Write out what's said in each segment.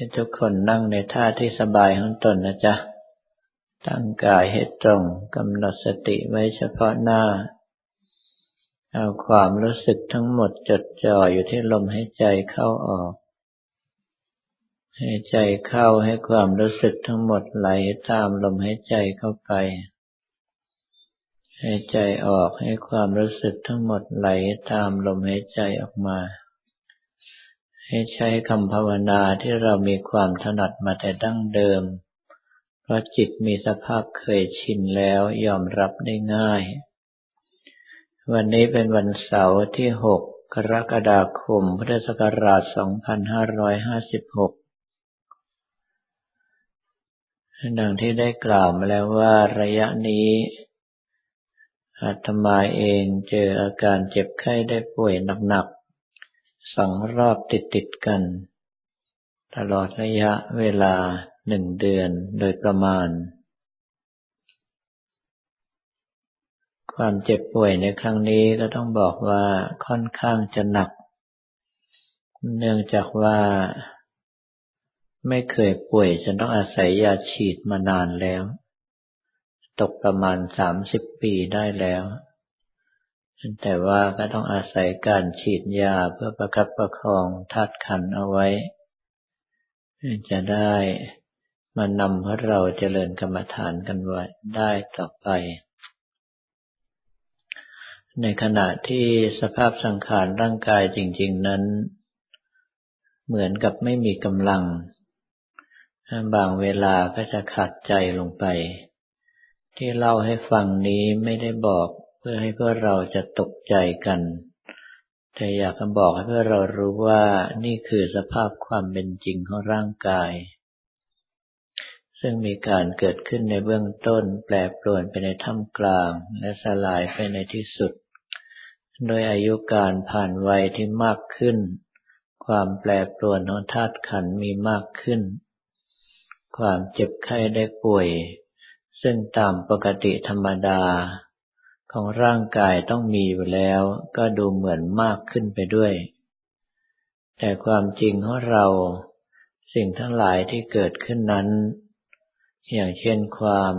ให้ทุกคนนั่งในท่าที่สบายของตนนะจ๊ะ ตั้งกายให้ตรงกำหนดสติไว้เฉพาะหน้า เอาความรู้สึกทั้งหมดจดจ่ออยู่ที่ลมหายใจเข้าออก ให้ใจเข้าให้ความรู้สึกทั้งหมดไหลตามลมหายใจเข้าไปให้ใจออกให้ความรู้สึกทั้งหมดไหลตามลมหายใจออกมา ให้ใช้คำภาวนาที่เรามีความถนัดมาแต่ดั้งเดิม เพราะจิตมีสภาพเคยชินแล้วยอมรับได้ง่าย วันนี้เป็นวันเสาร์ที่ 6 กรกฎาคม พุทธศักราช 2556 ดังที่ได้กล่าวมาแล้วว่าระยะนี้อาตมาเองเจออาการเจ็บไข้ได้ป่วยหนักๆ สองรอบติดๆกัน ตลอดระยะเวลาหนึ่งเดือนโดยประมาณ ความเจ็บป่วยในครั้งนี้ก็ต้องบอกว่าค่อนข้างจะหนัก เนื่องจากว่าไม่เคยป่วยจนต้องอาศัยยาฉีดมานานแล้ว ตกประมาณสามสิบปีได้แล้ว แต่ว่าก็ต้องอาศัยการฉีดยาเพื่อประคับประคองธาตุขันเอาไว้ จะได้มานำให้เราเจริญกรรมฐานกันไว้ได้ต่อไป ในขณะที่สภาพสังขารร่างกายจริง ๆนั้น เหมือนกับไม่มีกำลัง บางเวลาก็จะขาดใจลงไป ที่เล่าให้ฟังนี้ไม่ได้บอก เพื่อให้พื่อเราจะตกใจกัน แต่อยากจะบอกให้พื่อเรารู้ว่านี่คือสภาพความเป็นจริงของร่างกาย ซึ่งมีการเกิดขึ้นในเบื้องต้นแปรปรวนไปในท่ามกลาง และสลายไปในที่สุด โดยอายุการผ่านวัยที่มากขึ้น ความแปรปรวนของธาตุขันมีมากขึ้น ความเจ็บไข้ได้ป่วย ซึ่งตามปกติธรรมดา ของร่างกายต้องมีอยู่แล้ว ก็ดูเหมือนมากขึ้นไปด้วย แต่ความจริงของเรา สิ่งทั้งหลายที่เกิดขึ้นนั้น อย่างเช่นความ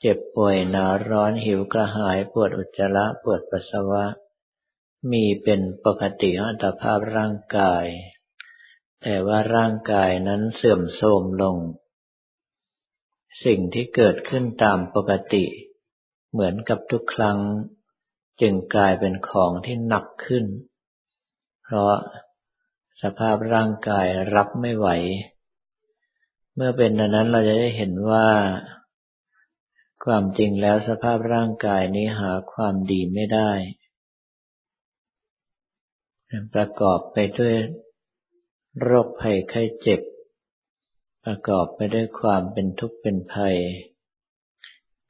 เจ็บป่วยหนาวร้อนหิวกระหายปวดอุจจาระปวดปัสสาวะ มีเป็นปกติของอัตภาพร่างกาย แต่ว่าร่างกายนั้นเสื่อมโทรมลง สิ่งที่เกิดขึ้นตามปกติ เหมือนกับทุกครั้ง จึงกลายเป็นของที่หนักขึ้น เพราะสภาพร่างกายรับไม่ไหว เมื่อเป็นดังนั้นเราจะได้เห็นว่า ความจริงแล้วสภาพร่างกายนี้หาความดีไม่ได้ ประกอบไปด้วยโรคภัยไข้เจ็บ ประกอบไปด้วยความเป็นทุกข์เป็นภัย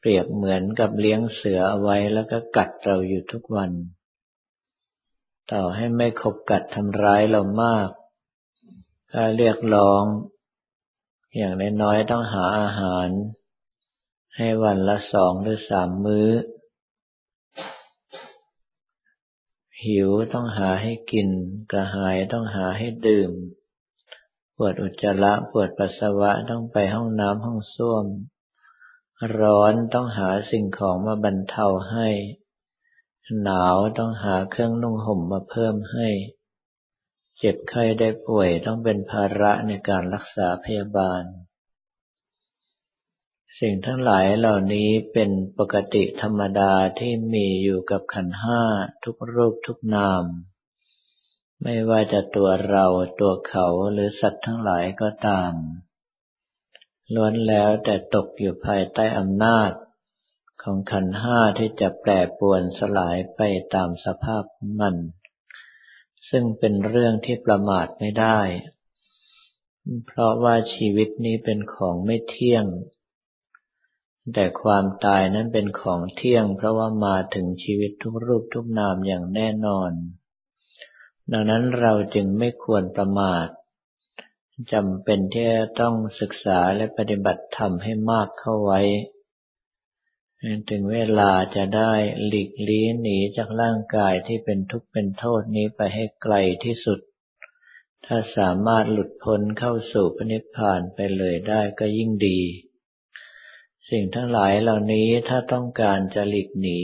เปรียบเหมือนกับเลี้ยงเสือเอาไว้แล้วก็กัดเราอยู่ทุกวัน ต่อให้ไม่ขบกัดทำร้ายเรามาก ก็เรียกร้อง อย่างน้อยๆต้องหาอาหาร ให้วันละสองหรือสามมื้อ หิวต้องหาให้กิน กระหายต้องหาให้ดื่ม ปวดอุจจาระปวดปัสสาวะต้องไปห้องน้ำห้องส้วม ร้อนต้องหาสิ่งของมาบรรเทาให้ หนาวต้องหาเครื่องนุ่งห่มมาเพิ่มให้ เจ็บไข้ได้ป่วยต้องเป็นภาระในการรักษาพยาบาล สิ่งทั้งหลายเหล่านี้เป็นปกติธรรมดาที่มีอยู่กับขันห้าทุกรูปทุกนาม ไม่ว่าจะตัวเราตัวเขาหรือสัตว์ทั้งหลายก็ตาม ล้วนแล้วแต่ตกอยู่ภายใต้อำนาจ ของขันห้าที่จะแปรปวนสลายไปตามสภาพมัน ซึ่งเป็นเรื่องที่ประมาทไม่ได้ เพราะว่าชีวิตนี้เป็นของไม่เที่ยง แต่ความตายนั้นเป็นของเที่ยง เพราะว่ามาถึงชีวิตทุกรูปทุกนามอย่างแน่นอน ดังนั้นเราจึงไม่ควรประมาท จำเป็นที่จะต้องศึกษาและปฏิบัติธรรมให้มากเข้าไว้ ถึงเวลาจะได้หลีกลี้หนีจากร่างกายที่เป็นทุกข์เป็นโทษนี้ไปให้ไกลที่สุด ถ้าสามารถหลุดพ้นเข้าสู่พระนิพพานไปเลยได้ก็ยิ่งดี สิ่งทั้งหลายเหล่านี้ถ้าต้องการจะหลีกหนี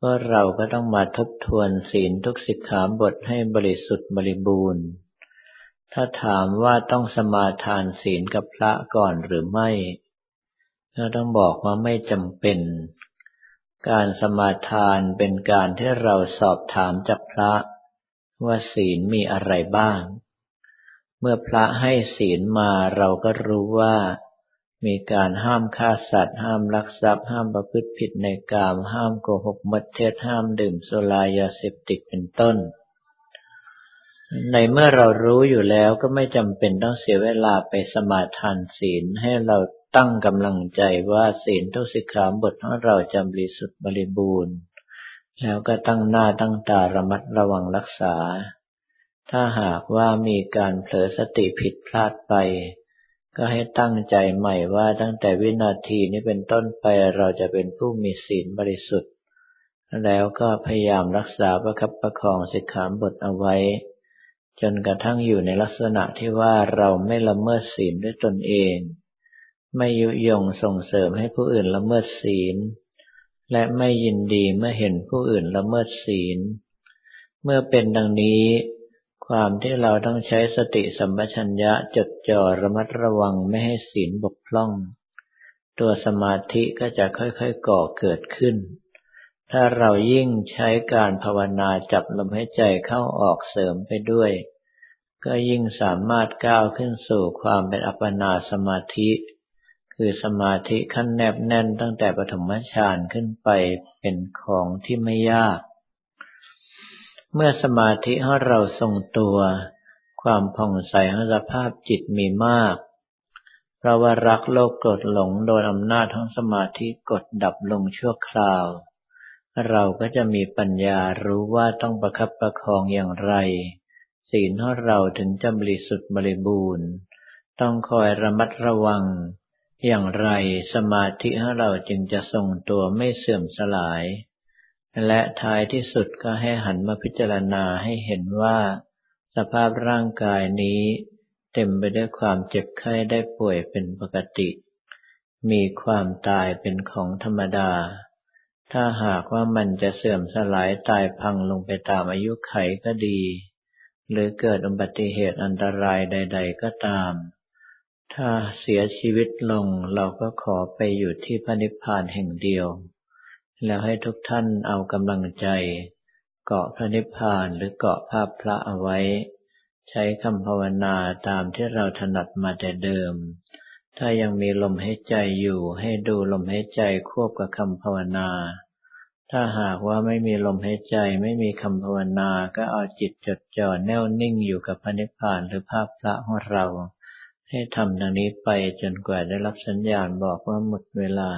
ก็เราก็ต้องมาทบทวนศีลทุกสิกขาบทให้บริสุทธิ์บริบูรณ์ ถ้าถามว่าต้องสมาทานศีลกับพระก่อนหรือไม่ก็ต้องบอกว่าไม่จำเป็น การสมาทานเป็นการที่เราสอบถามจากพระ ว่าศีลมีอะไรบ้าง เมื่อพระให้ศีลมาเราก็รู้ว่ามีการห้ามฆ่าสัตว์ ห้ามลักทรัพย์ ห้ามประพฤติผิดในกาม ห้ามโกหกมดเท็จห้ามดื่มสุรายาเสพติดเป็นต้น ในเมื่อเรารู้อยู่แล้วก็ไม่จำเป็นต้องเสียเวลาไปสมาทานศีลให้เราตั้งกำลังใจว่าศีลทุกสิกขาบทของเราจำบริสุทธิ์บริบูรณ์ แล้วก็ตั้งหน้าตั้งตาระมัดระวังรักษา ถ้าหากว่ามีการเผลอสติผิดพลาดไป ก็ให้ตั้งใจใหม่ว่าตั้งแต่วินาทีนี้เป็นต้นไปเราจะเป็นผู้มีศีลบริสุทธิ์ แล้วก็พยายามรักษาประคับประคองสิกขาบทเอาไว้ จนกระทั่งอยู่ในลักษณะที่ว่าเราไม่ละเมิดศีลด้วยตนเอง ไม่ยุยงส่งเสริมให้ผู้อื่นละเมิดศีล และไม่ยินดีเมื่อเห็นผู้อื่นละเมิดศีล เมื่อเป็นดังนี้ ความที่เราต้องใช้สติสัมปชัญญะจดจ่อระมัดระวังไม่ให้ศีลบกพร่อง ตัวสมาธิก็จะค่อยๆก่อเกิดขึ้น ถ้าเรายิ่งใช้การภาวนาจับลมหายใจเข้าออกเสริมไปด้วย ก็ยิ่งสามารถก้าวขึ้นสู่ความเป็นอัปปนาสมาธิ คือสมาธิขั้นแนบแน่นตั้งแต่ปฐมฌานขึ้นไปเป็นของที่ไม่ยาก เมื่อสมาธิของเราทรงตัว ความผ่องใสของสภาพจิตมีมากเพราะว่ารักโลกกดหลงโดยอำนาจของสมาธิกดดับลงชั่วคราว เราก็จะมีปัญญารู้ว่าต้องประคับประคองอย่างไร ศีลของเราถึงจะบริสุทธิ์บริบูรณ์ ต้องคอยระมัดระวัง อย่างไรสมาธิของเราจึงจะทรงตัวไม่เสื่อมสลาย และท้ายที่สุดก็ให้หันมาพิจารณาให้เห็นว่า สภาพร่างกายนี้ เต็มไปด้วยความเจ็บไข้ได้ป่วยเป็นปกติ มีความตายเป็นของธรรมดา ถ้าหากว่ามันจะเสื่อมสลายตายพังลงไปตามอายุไขก็ดี หรือเกิดอุบัติเหตุอันตรายใด ๆ ก็ตาม ถ้าเสียชีวิตลงเราก็ขอไปอยู่ที่พระนิพพานแห่งเดียว แล้วให้ทุกท่านเอากำลังใจ เกาะพระนิพพานหรือเกาะภาพพระเอาไว้ ใช้คำภาวนาตามที่เราถนัดมาแต่เดิม ถ้ายังมีลมหายใจอยู่ให้ดูลมหายใจควบกับคำภาวนา ถ้าหากว่าไม่มีลมหายใจไม่มีคำภาวนาก็เอาจิตจดจ่อแน่วนิ่งอยู่กับพระนิพพานหรือภาพพระของเรา ให้ทำดังนี้ไปจนกว่าได้รับสัญญาณบอกว่าหมดเวลา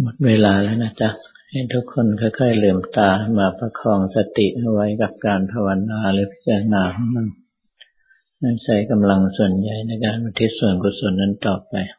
หมดเวลาแล้วนะจ๊ะ ให้ทุกคนค่อยๆลืมตามาประคองสติเอาไว้กับการภาวนาหรือพิจารณาของเราใช้กำลังส่วนใหญ่ในการอุทิศส่วนกุศลนั้นต่อไป